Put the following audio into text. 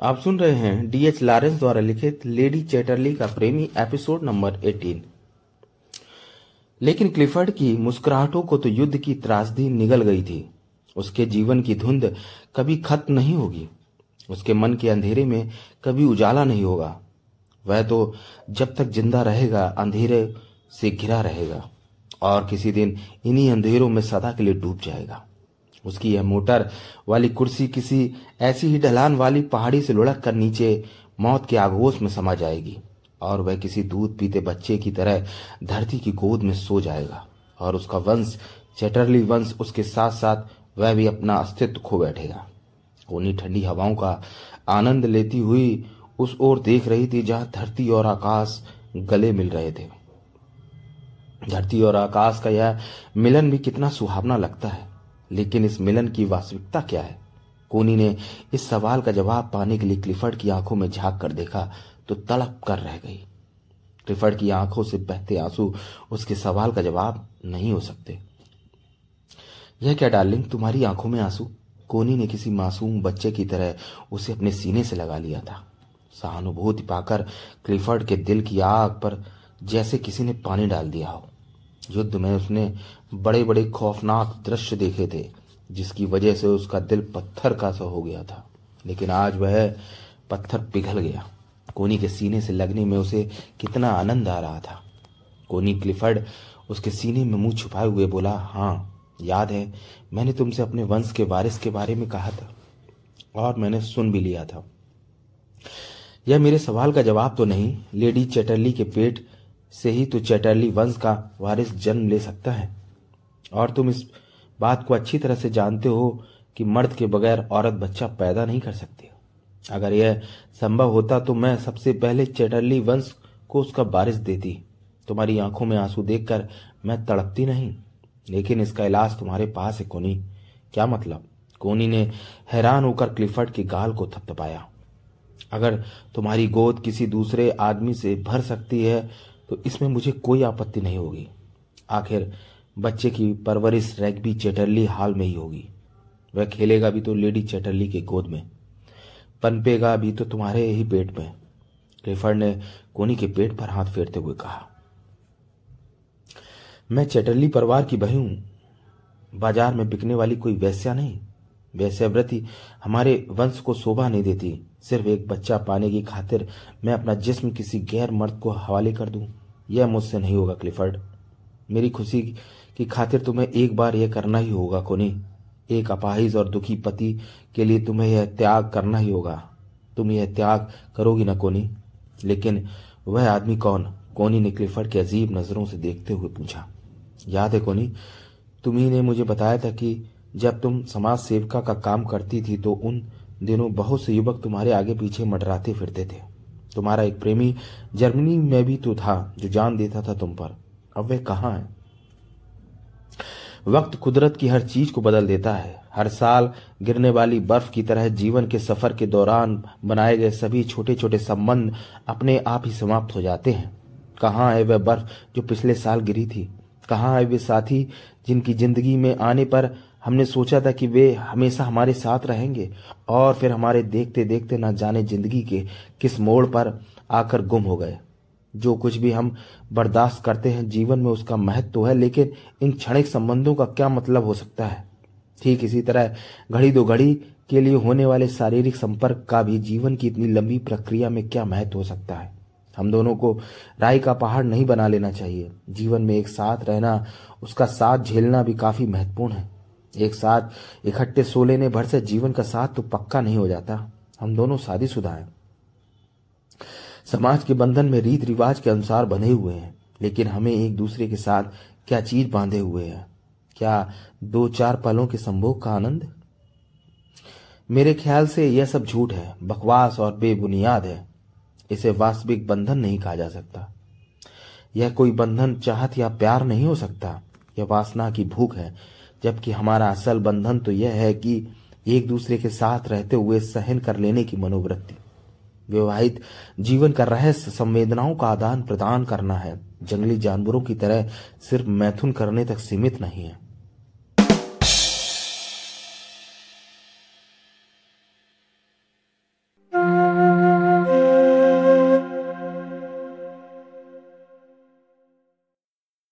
आप सुन रहे हैं डीएच लॉरेंस द्वारा लिखित लेडी चैटरली का प्रेमी एपिसोड नंबर 18 लेकिन क्लिफर्ड की मुस्कुराहटों को तो युद्ध की त्रासदी निगल गई थी। उसके जीवन की धुंध कभी खत्म नहीं होगी। उसके मन के अंधेरे में कभी उजाला नहीं होगा। वह तो जब तक ज़िंदा रहेगा, अंधेरे से घिरा रहेगा और किसी दिन इन्हीं अंधेरों में सदा के लिए डूब जाएगा। उसकी यह मोटर वाली कुर्सी किसी ऐसी ही ढलान वाली पहाड़ी से लुढ़क कर नीचे मौत के आगोश में समा जाएगी और वह किसी दूध पीते बच्चे की तरह धरती की गोद में सो जाएगा और उसका वंश, चैटरली वंश उसके साथ साथ वह भी अपना अस्तित्व खो बैठेगा। कोनी ठंडी हवाओं का आनंद लेती हुई उस ओर देख रही थी जहाँ धरती और आकाश गले मिल रहे थे। धरती और आकाश का यह मिलन भी कितना सुहावना लगता है। लेकिन इस मिलन की वास्तविकता क्या है? कोनी ने इस सवाल का जवाब पाने के लिए क्लिफर्ड की आँखों में झाँक कर देखा तो तड़प कर रह गई। क्लिफर्ड की आँखों से बहते आँसू उसके सवाल का जवाब नहीं हो सकते। यह क्या डार्लिंग, तुम्हारी आँखों में आँसू? कोनी ने किसी मासूम बच्चे की तरह उसे अपने सीने से लगा लिया था। सहानुभूति पाकर क्लिफर्ड के दिल की आग पर जैसे किसी ने पानी डाल दिया हो। युद्ध में उसने बड़े बड़े खौफनाक दृश्य देखे थे, जिसकी वजह से उसका दिल पत्थर का सा हो गया था। लेकिन आज वह पत्थर पिघल गया। कोनी के सीने से लगने में उसे कितना आनंद आ रहा था। कोनी क्लिफर्ड उसके सीने में मुँह छुपाए हुए बोला हाँ याद है, मैंने तुमसे अपने वंश के वारिस के बारे में कहा था, और मैंने सुन भी लिया था। यह मेरे सवाल का जवाब तो नहीं, लेडी चैटरली के पेट से ही तो चैटर्ली वंश का वारिस जन्म ले सकता है। और तुम इस बात को अच्छी तरह से जानते हो कि मर्द के बगैर औरत बच्चा पैदा नहीं कर सकती। अगर यह संभव होता तो मैं सबसे पहले चैटरली वंश को उसका बारिश देती। तुम्हारी आँखों में आँसू देखकर मैं तड़पती नहीं, लेकिन इसका इलाज तुम्हारे पास है, कोनी। क्या मतलब? कोनी ने हैरान होकर क्लिफर्ड के गाल को थपथपाया। अगर तुम्हारी गोद किसी दूसरे आदमी से भर सकती है तो इसमें मुझे कोई आपत्ति नहीं होगी। आखिर बच्चे की परवरिश रैगबी चैटरली हाल में ही होगी। वह खेलेगा भी तो लेडी चैटरली के गोद में। पनपेगा भी तो तुम्हारे ही पेट में। क्लिफर्ड ने कोनी के पेट पर हाथ फेरते हुए कहा, मैं चैटरली परिवार की बही हूँ। बाज़ार में बिकने वाली कोई वैश्या नहीं। वैश्यव्रति हमारे वंश को शोभा नहीं देती। सिर्फ़ एक बच्चा पाने की खातिर मैं अपना जिस्म किसी गैर मर्द को हवाले कर दूँ। यह मुझसे नहीं होगा, क्लिफर्ड। मेरी खुशी की खातिर तुम्हें एक बार यह करना ही होगा, कोनी। एक अपाहिज और दुखी पति के लिए तुम्हें यह त्याग करना ही होगा। तुम यह त्याग करोगी ना, कोनी? लेकिन वह आदमी कौन? कोनी ने क्लिफर्ड के अजीब नज़रों से देखते हुए पूछा। याद है, कोनी, तुम्ही ने मुझे बताया था कि जब तुम समाज सेविका का काम करती थी तो उन दिनों बहुत से युवक तुम्हारे आगे पीछे मडराते फिरते थे। तुम्हारा एक प्रेमी जर्मनी में भी तो था, जो जान देता था तुम पर। अब वह कहाँ है? वक्त कुदरत की हर चीज़ को बदल देता है। हर साल गिरने वाली बर्फ़ की तरह जीवन के सफ़र के दौरान बनाए गए सभी छोटे छोटे संबंध अपने आप ही समाप्त हो जाते हैं। कहाँ है वह बर्फ़ जो पिछले साल गिरी थी? कहाँ है वे साथी जिनकी ज़िंदगी में आने पर हमने सोचा था कि वे हमेशा हमारे साथ रहेंगे और फिर हमारे देखते देखते न जाने ज़िंदगी के किस मोड़ पर आकर गुम हो गए। जो कुछ भी हम बर्दाश्त करते हैं, जीवन में उसका महत्व तो है, लेकिन इन क्षणिक संबंधों का क्या मतलब हो सकता है? ठीक इसी तरह घड़ी दो घड़ी के लिए होने वाले शारीरिक संपर्क का भी जीवन की इतनी लंबी प्रक्रिया में क्या महत्व हो सकता है? हम दोनों को राय का पहाड़ नहीं बना लेना चाहिए। जीवन में एक साथ रहना, उसका साथ झेलना भी काफ़ी महत्वपूर्ण है। एक साथ इकट्ठे सो लेने भर से जीवन का साथ तो पक्का नहीं हो जाता। हम दोनों शादीशुदा हैं। समाज के बंधन में रीत रिवाज के अनुसार बंधे हुए हैं, लेकिन हमें एक दूसरे के साथ क्या चीज़ बांधे हुए हैं? क्या दो चार पलों के संभोग का आनंद? मेरे ख्याल से यह सब झूठ है, बकवास और बेबुनियाद है। इसे वास्तविक बंधन नहीं कहा जा सकता। यह कोई बंधन चाहत या प्यार नहीं हो सकता। यह वासना की भूख है। जबकि हमारा असल बंधन तो यह है कि एक दूसरे के साथ रहते हुए सहन कर लेने की मनोवृत्ति। विवाहित जीवन का रहस्य संवेदनाओं का आदान प्रदान करना है। जंगली जानवरों की तरह सिर्फ़ मैथुन करने तक सीमित नहीं है।